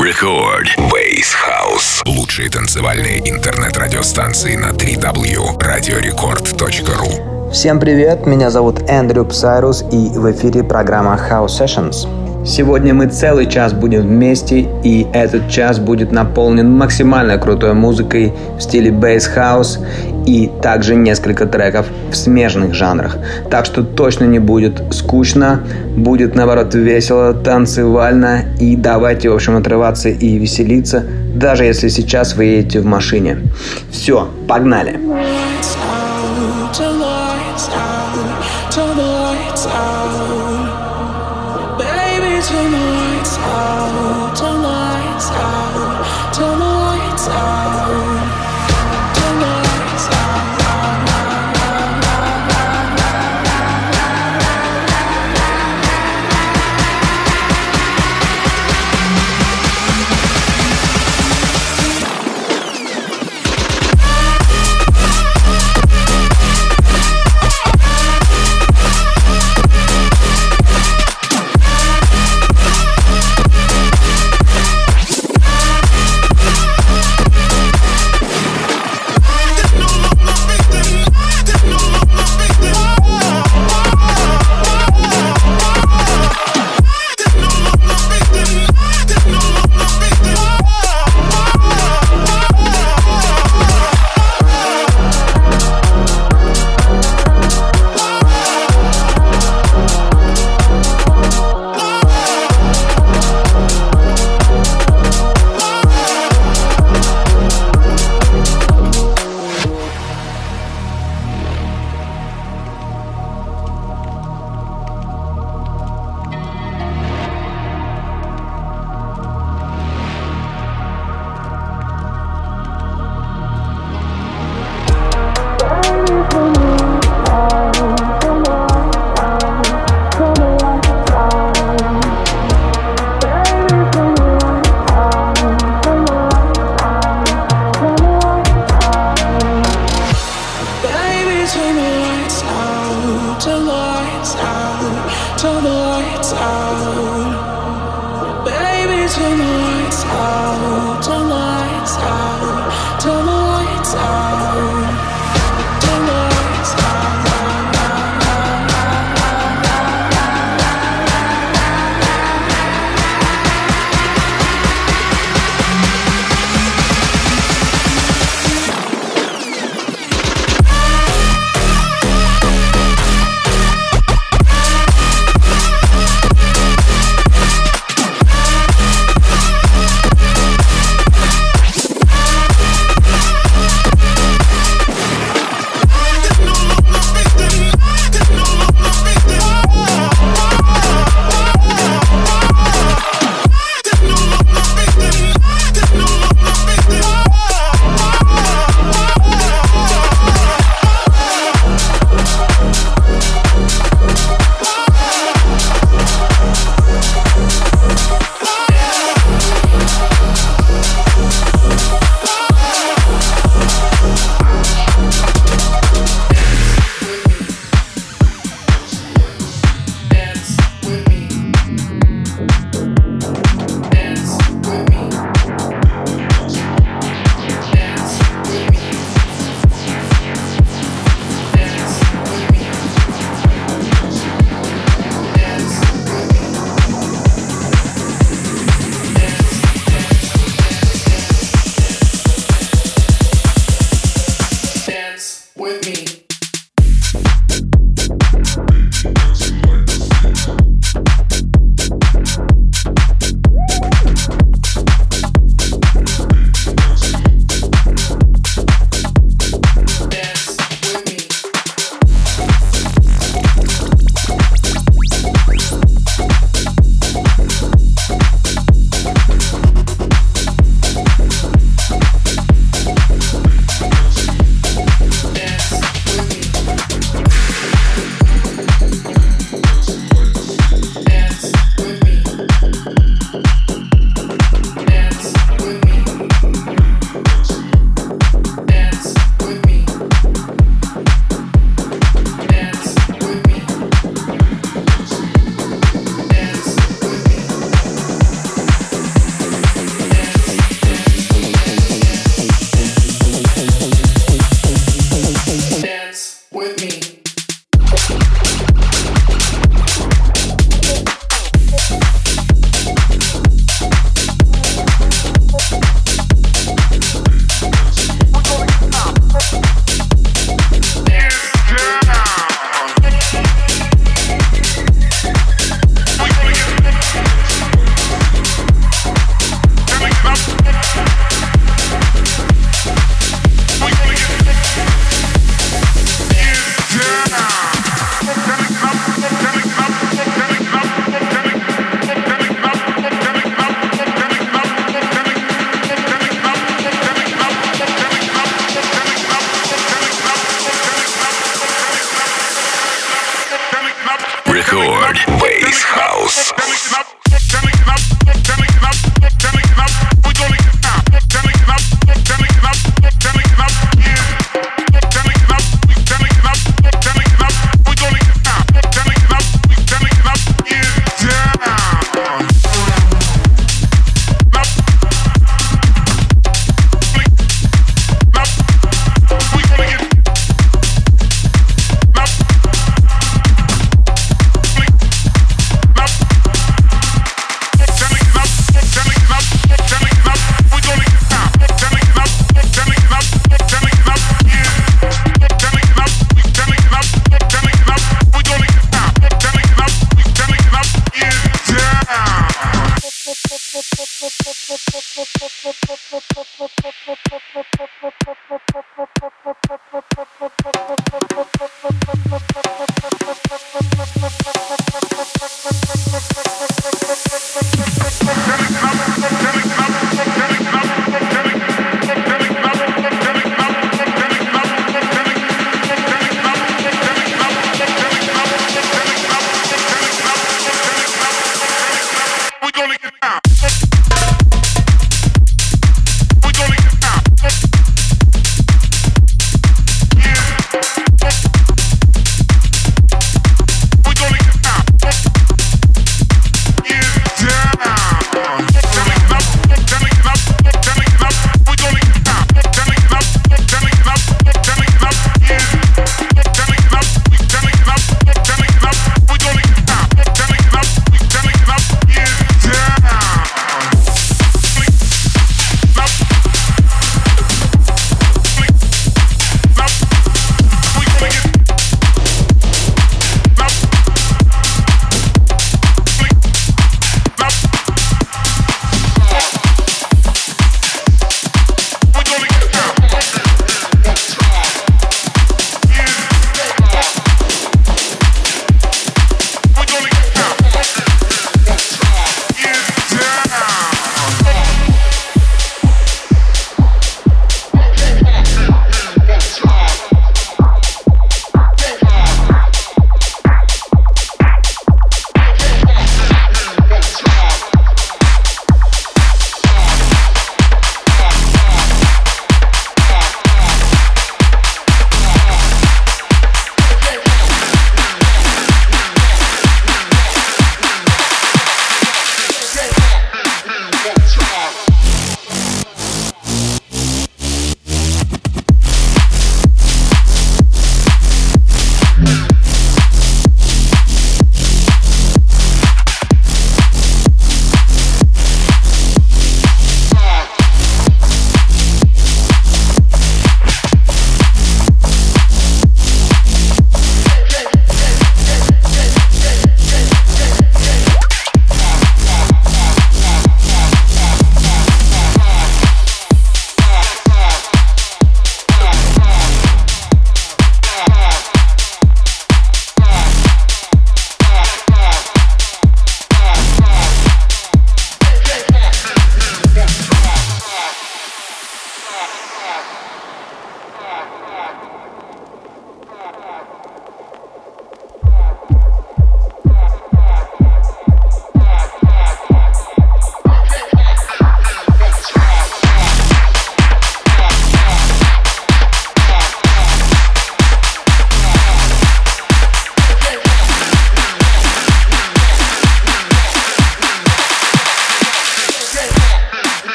Record. Bass House. Лучшие танцевальные интернет-радиостанции на 3W. Radiorecord.ru Всем привет, меня зовут Эндрю Псайрус и в эфире программа House Sessions. Сегодня мы целый час будем вместе, и этот час будет наполнен максимально крутой музыкой в стиле бейс хаус и также несколько треков в смежных жанрах. Так что точно не будет скучно, будет наоборот весело, танцевально и давайте, в общем, отрываться и веселиться, даже если сейчас вы едете в машине. Все, погнали! far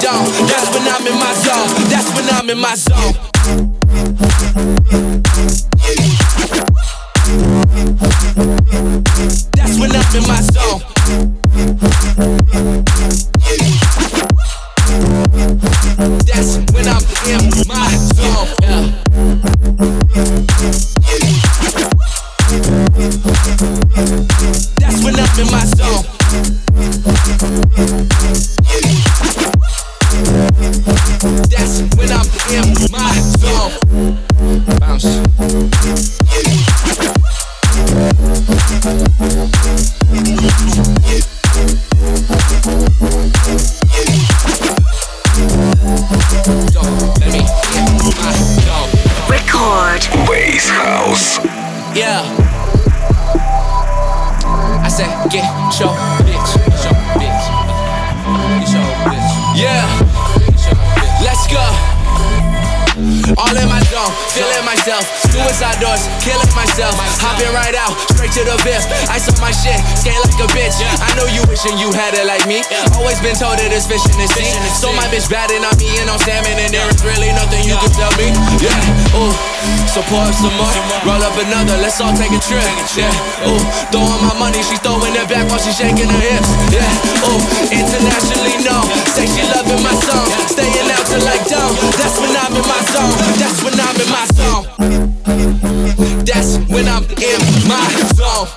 dawn. That's when I'm in my zone. That's when I'm in my zone. That's when I'm in my zone. told her this fish in the sea. So my bitch bad and I'm eating on salmon, and there is really nothing you can tell me. Yeah, ooh, so pour up some more, roll up another, let's all take a trip. Yeah, ooh, throwing my money, she's throwing it back while she's shaking her hips. Yeah, ooh, internationally known, say she loving my song, staying out till like dawn. That's when I'm in my zone. That's when I'm in my zone. That's when I'm in my zone.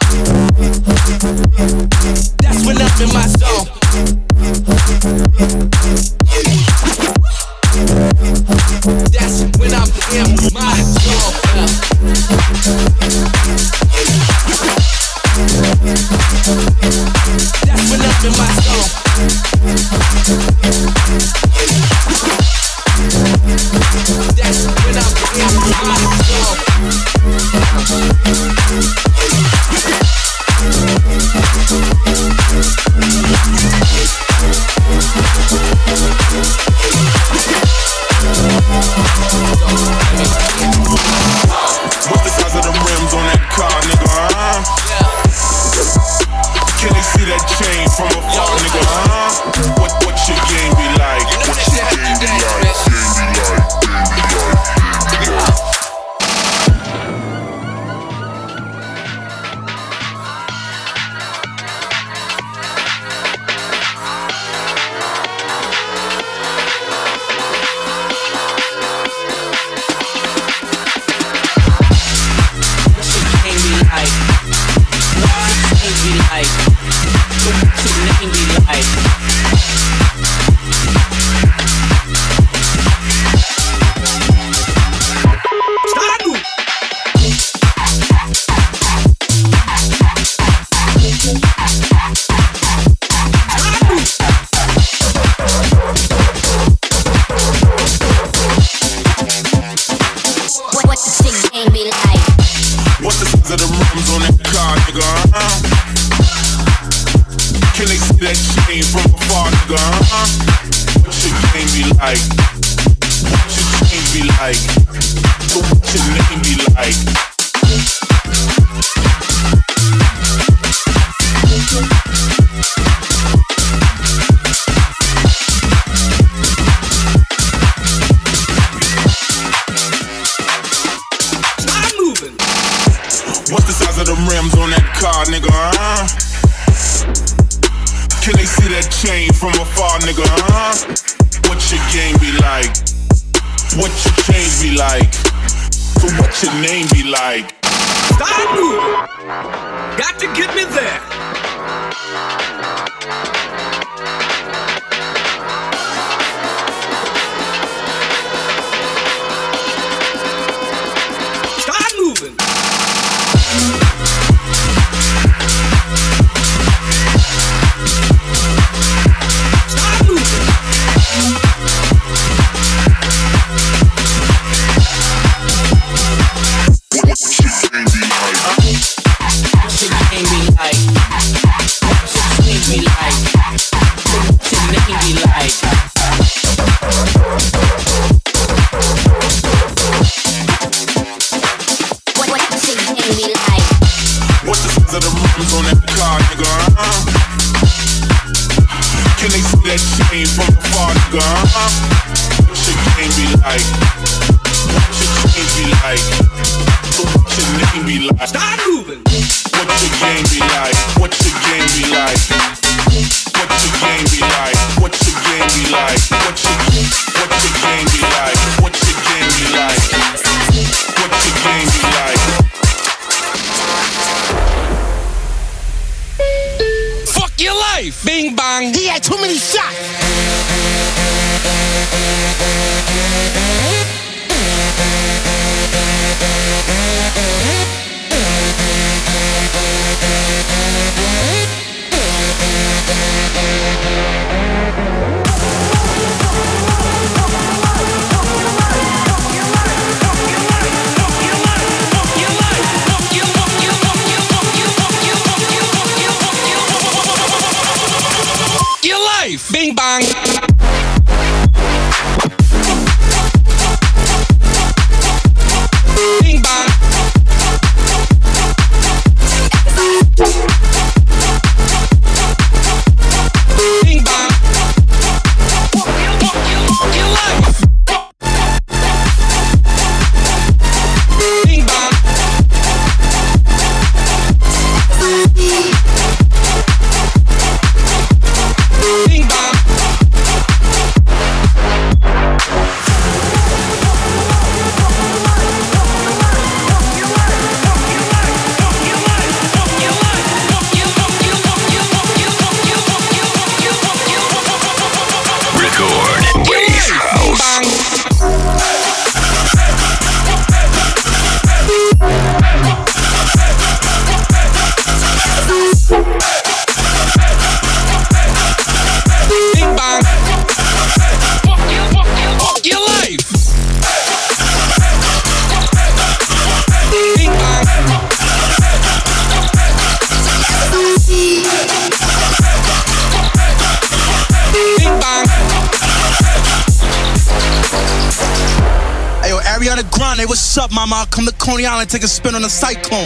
chain from afar, nigga, huh? What your game be like? What your chain be like? So what your name be like? Stop! Got to get me there! Take a spin on the cyclone.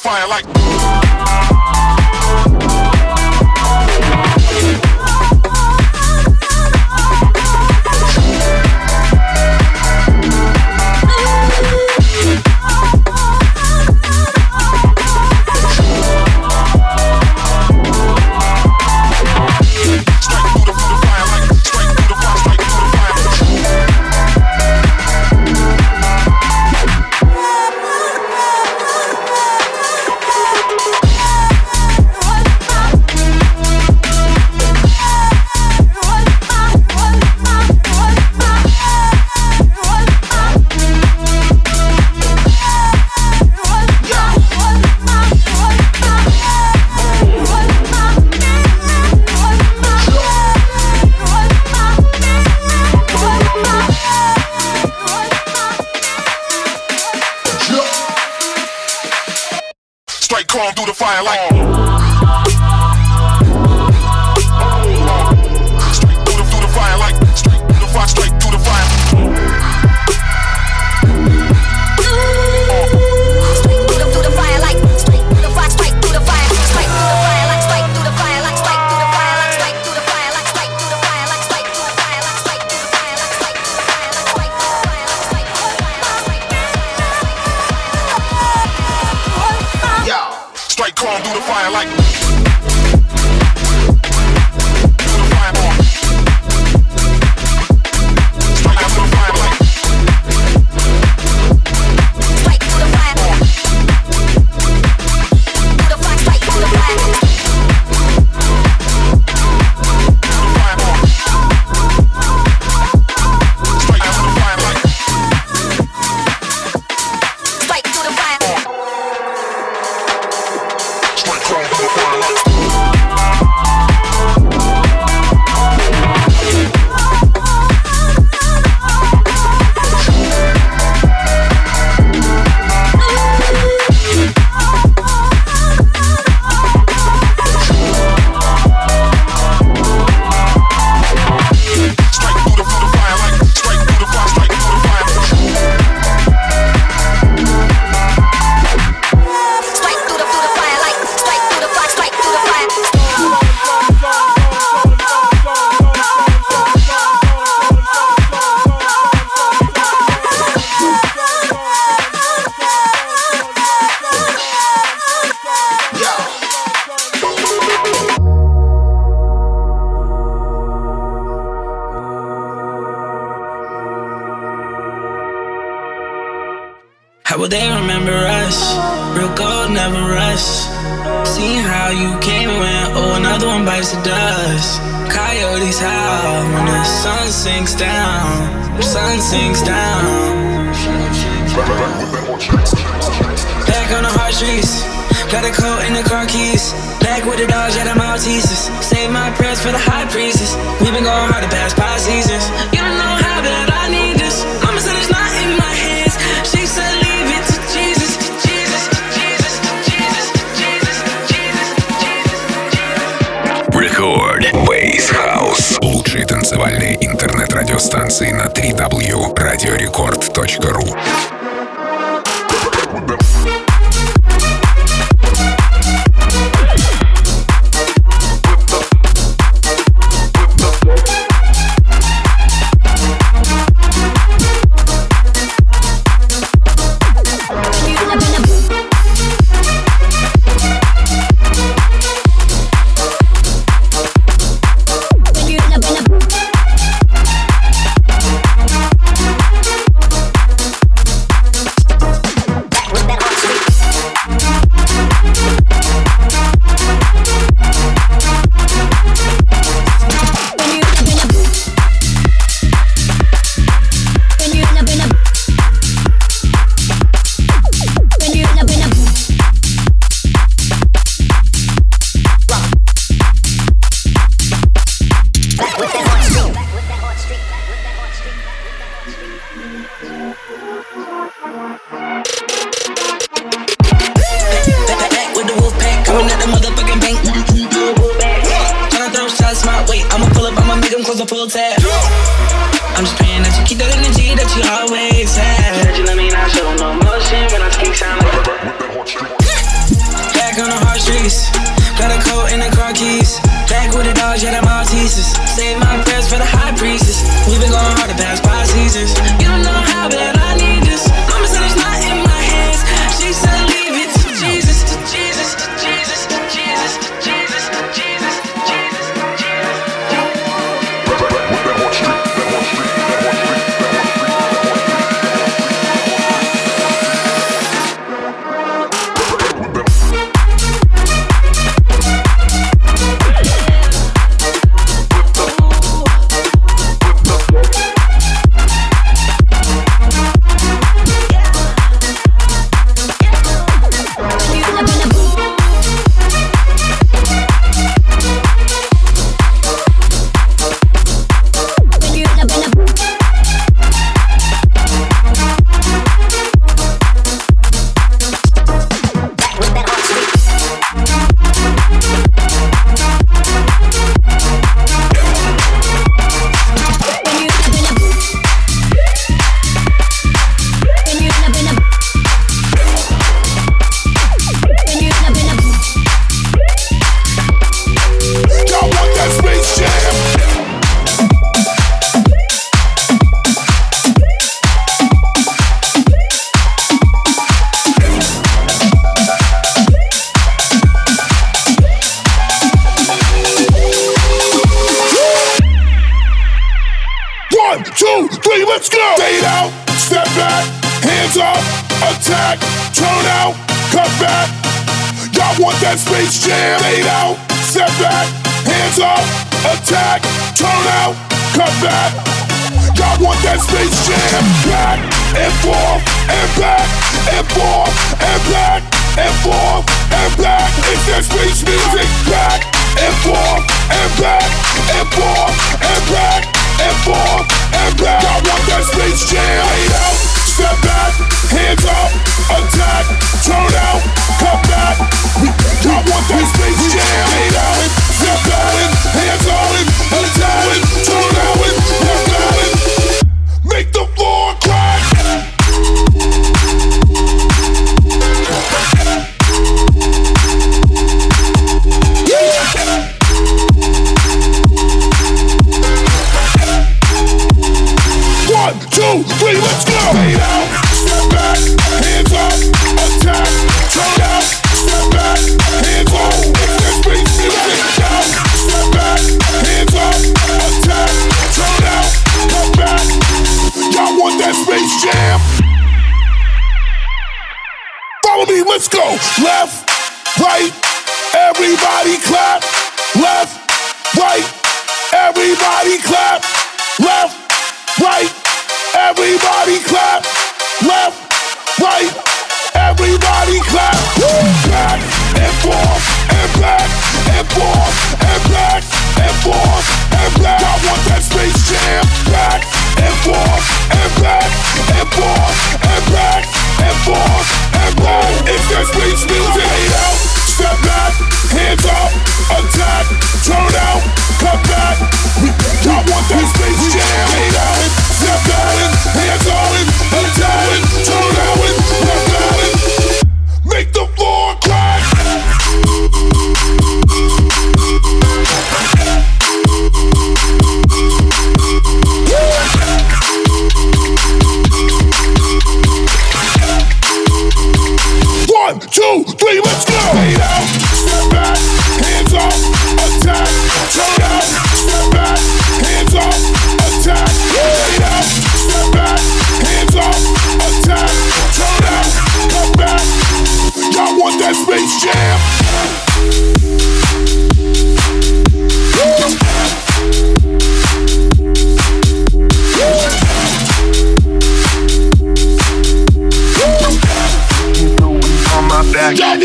fire like.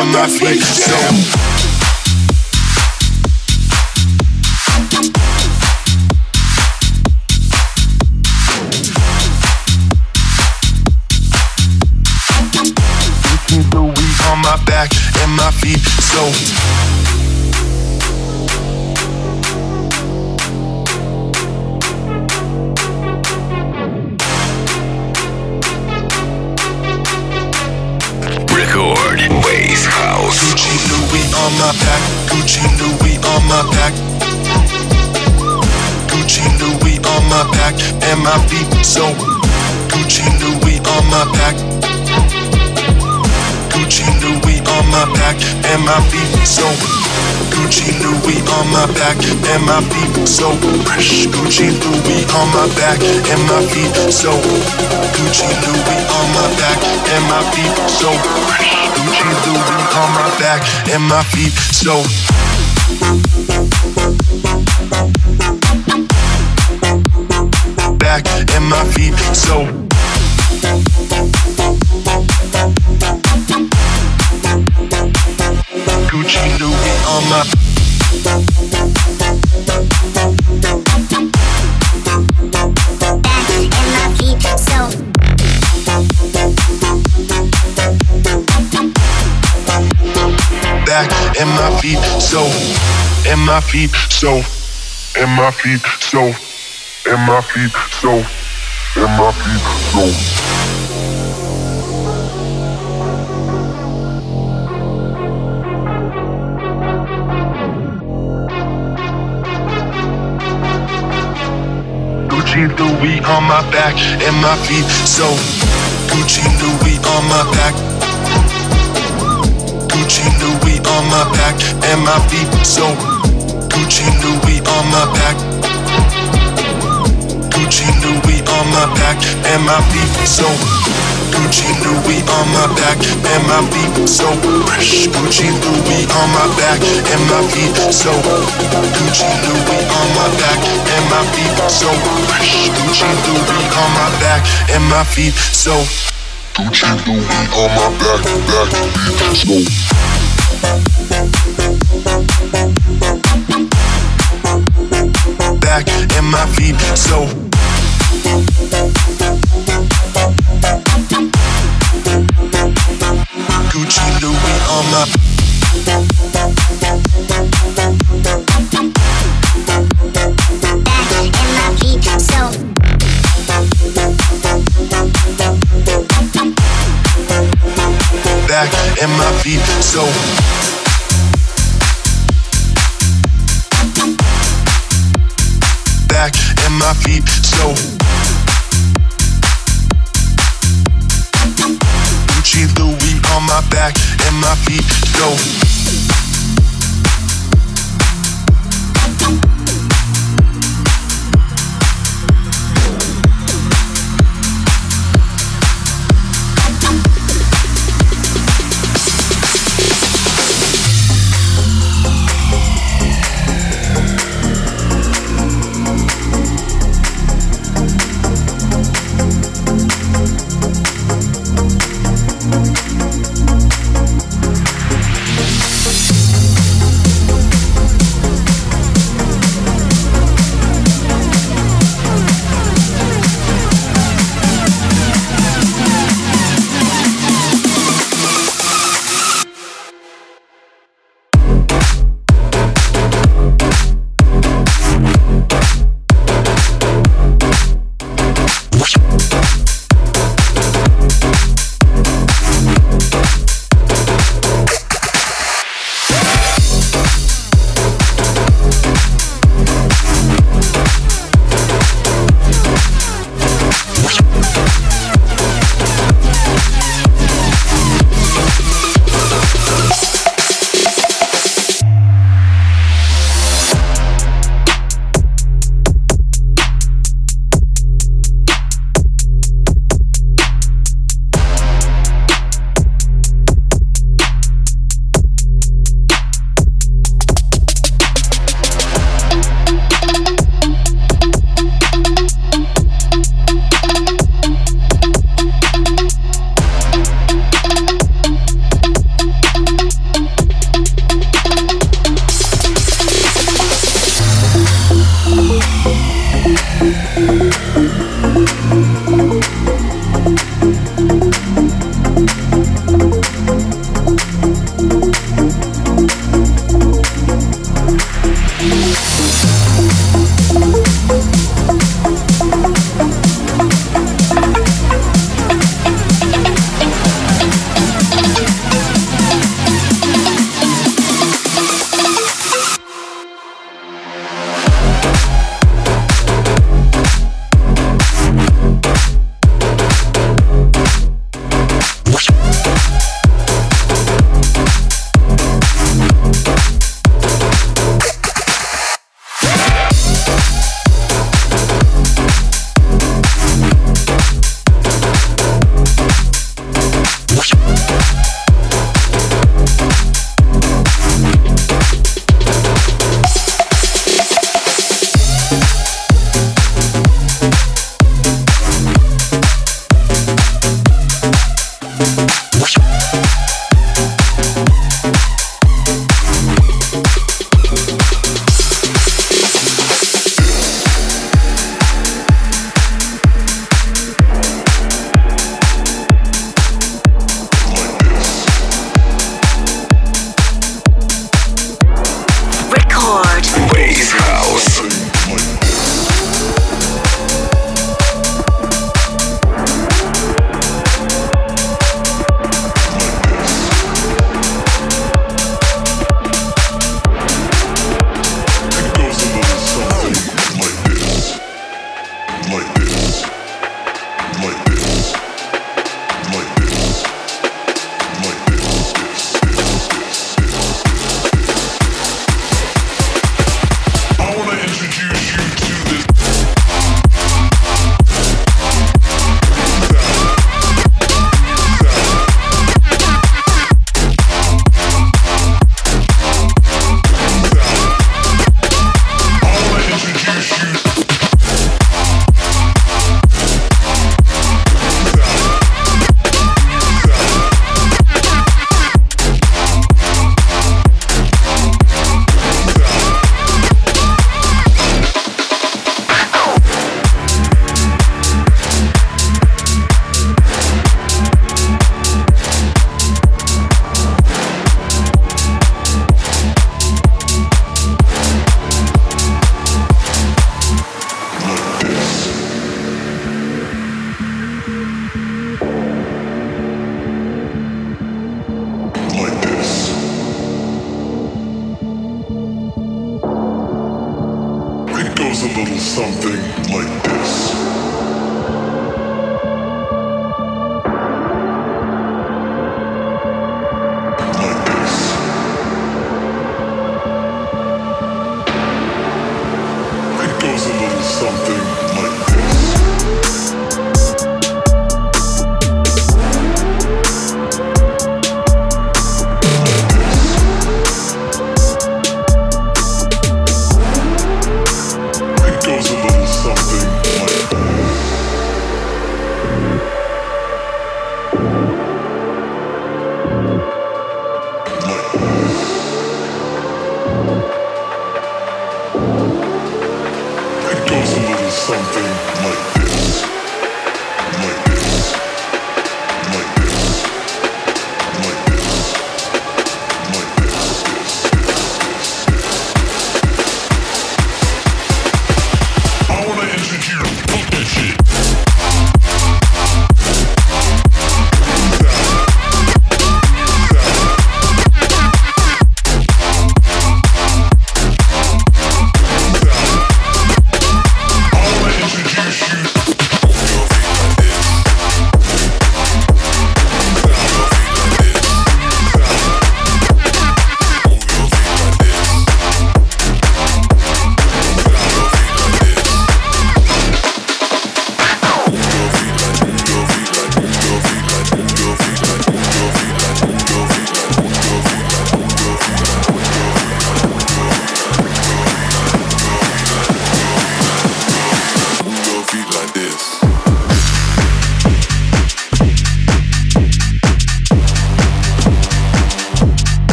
on that flex. Jam. and my feet so Gucci Louis on my back. And my feet so Gucci Louis on my back. And my feet so Back. And my feet so Gucci Louis on my in my feet, so in my feet, so in my feet, so in my feet, so in my feet, so. Gucci Louis on my back and my feet so Gucci Louis on my back on my back and my feet. So Gucci Louis on my back. Gucci Louis on my back and my feet. So Gucci Louis on my back and my feet. So fresh. Gucci Louis on my back and my feet. So Gucci Louis on my back and my feet. So fresh. Gucci Louis on my back and my feet. So. Gucci Louis on my back, back, feet so back in my feet so. Gucci on my Back and my so back and my feet so. Back and my feet so. Gucci Louis on my back and my feet so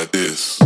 like this.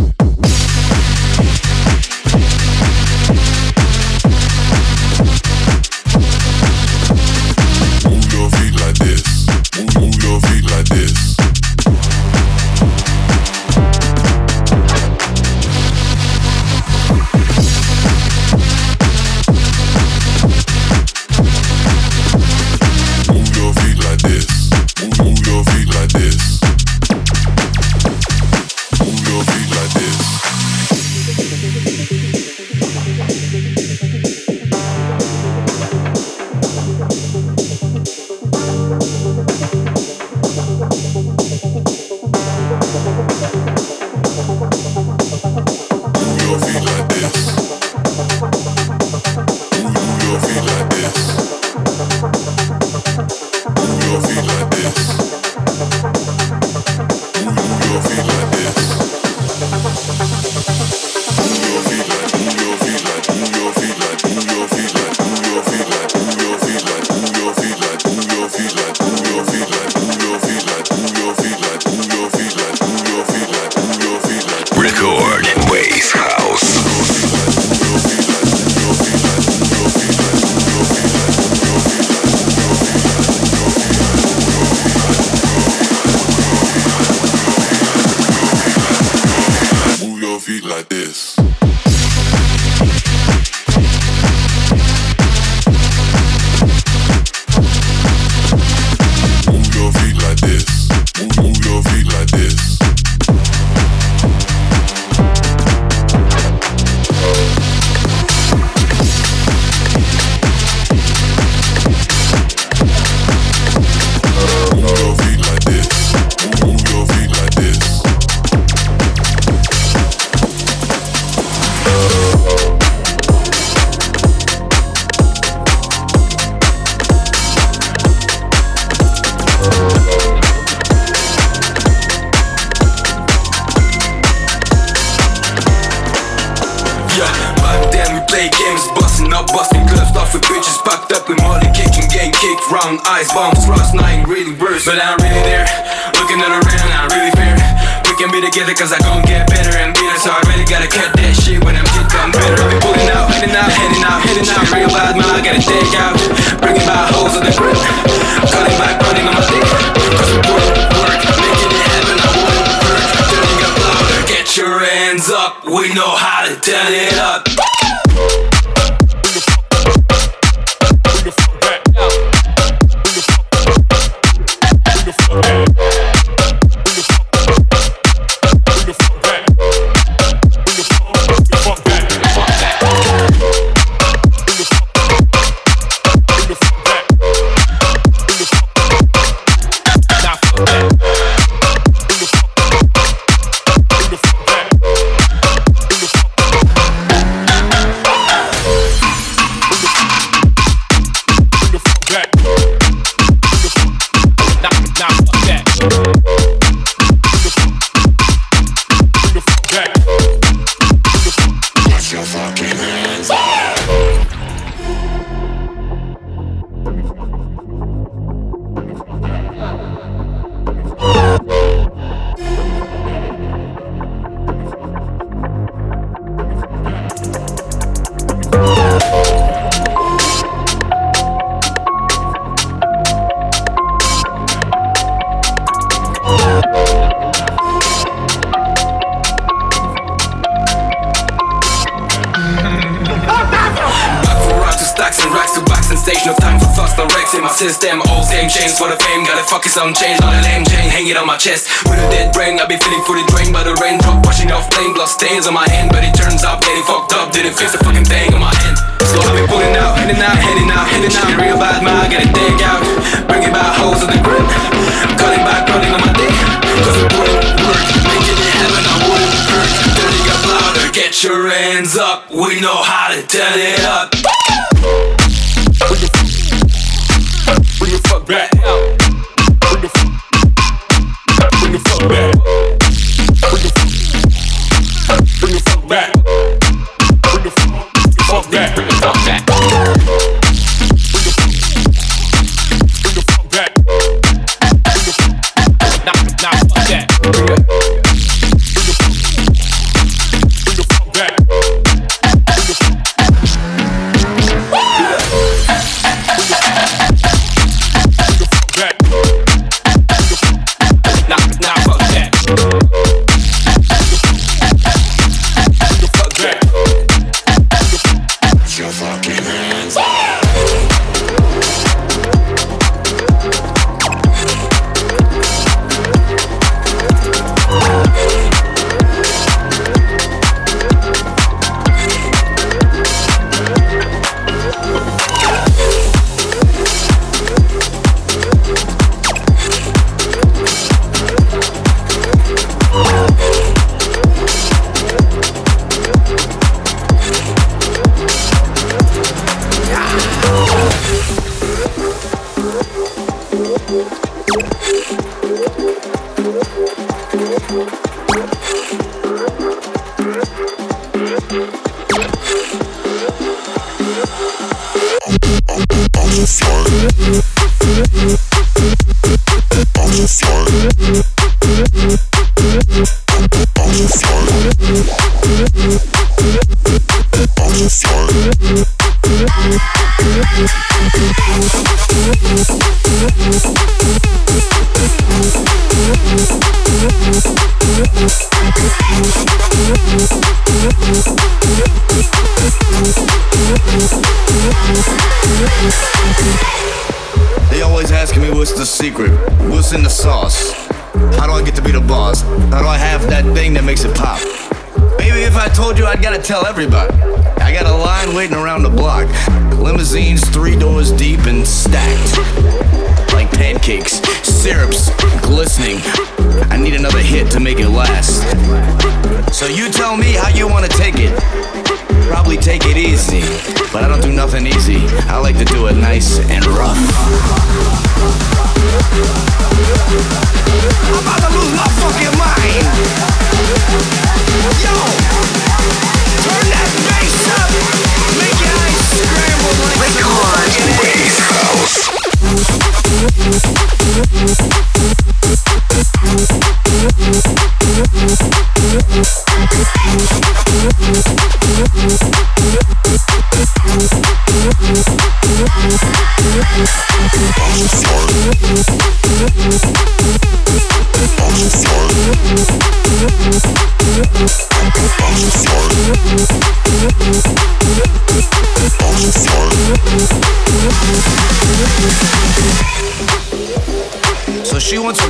some change, not a lame chain hanging on my chest. With a dead brain, I be feeling fully drained by the raindrop, washing off flame, blood stains on my hands. tell everybody.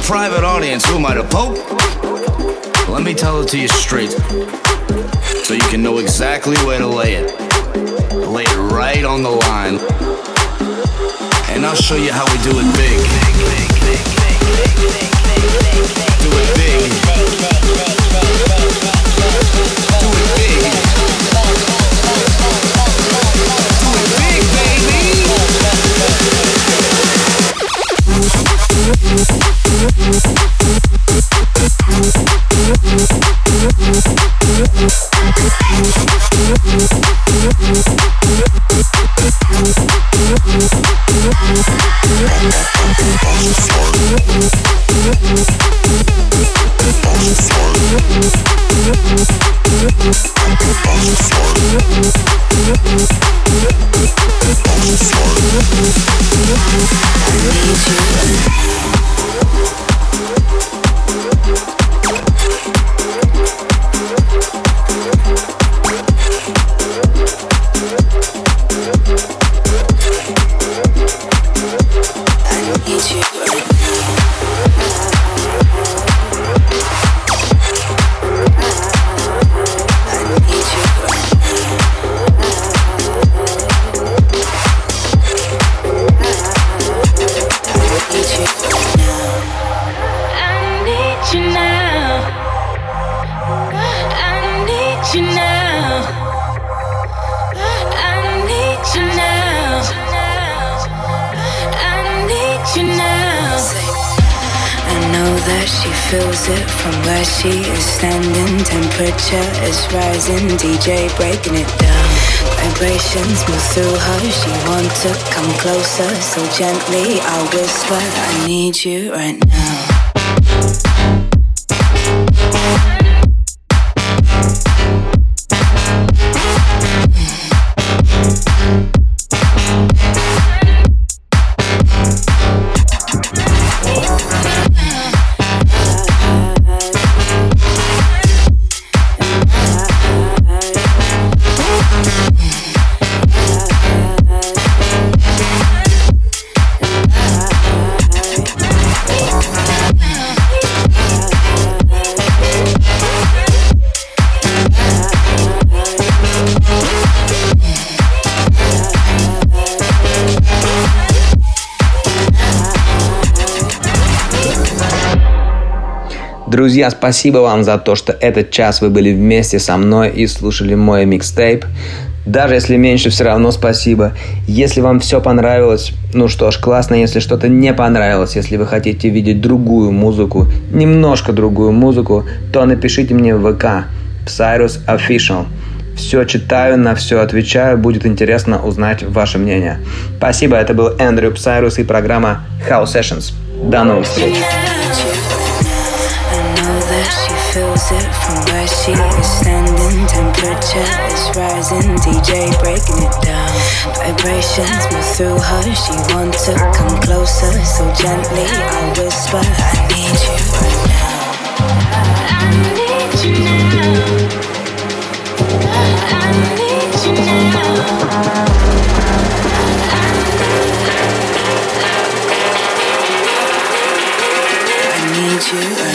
Private audience. Who am I, the Pope? Let me tell it to you straight. So you can know exactly where to lay it. Lay it right on the line. And I'll show you how we do it big. Do it big. Do it big. Do it big, baby. I from where she is standing. Temperature is rising, DJ breaking it down. Vibrations move through her. She wants to come closer, so gently I'll whisper, I need you right now. Друзья, спасибо вам за то, что этот час вы были вместе со мной и слушали мой микстейп. Даже если меньше, все равно спасибо. Если вам все понравилось, ну что ж, классно. Если что-то не понравилось, если вы хотите видеть другую музыку, немножко другую музыку, то напишите мне в ВК Cyrus Official. Все читаю, на все отвечаю. Будет интересно узнать ваше мнение. Спасибо, это был Эндрю Псайрус и программа House Sessions. До новых встреч! Feels it from where she is standing. Temperature is rising, DJ breaking it down. Vibrations move through her. She wants to come closer, so gently I whisper, I need you right now. I need you now. I need you now. I need you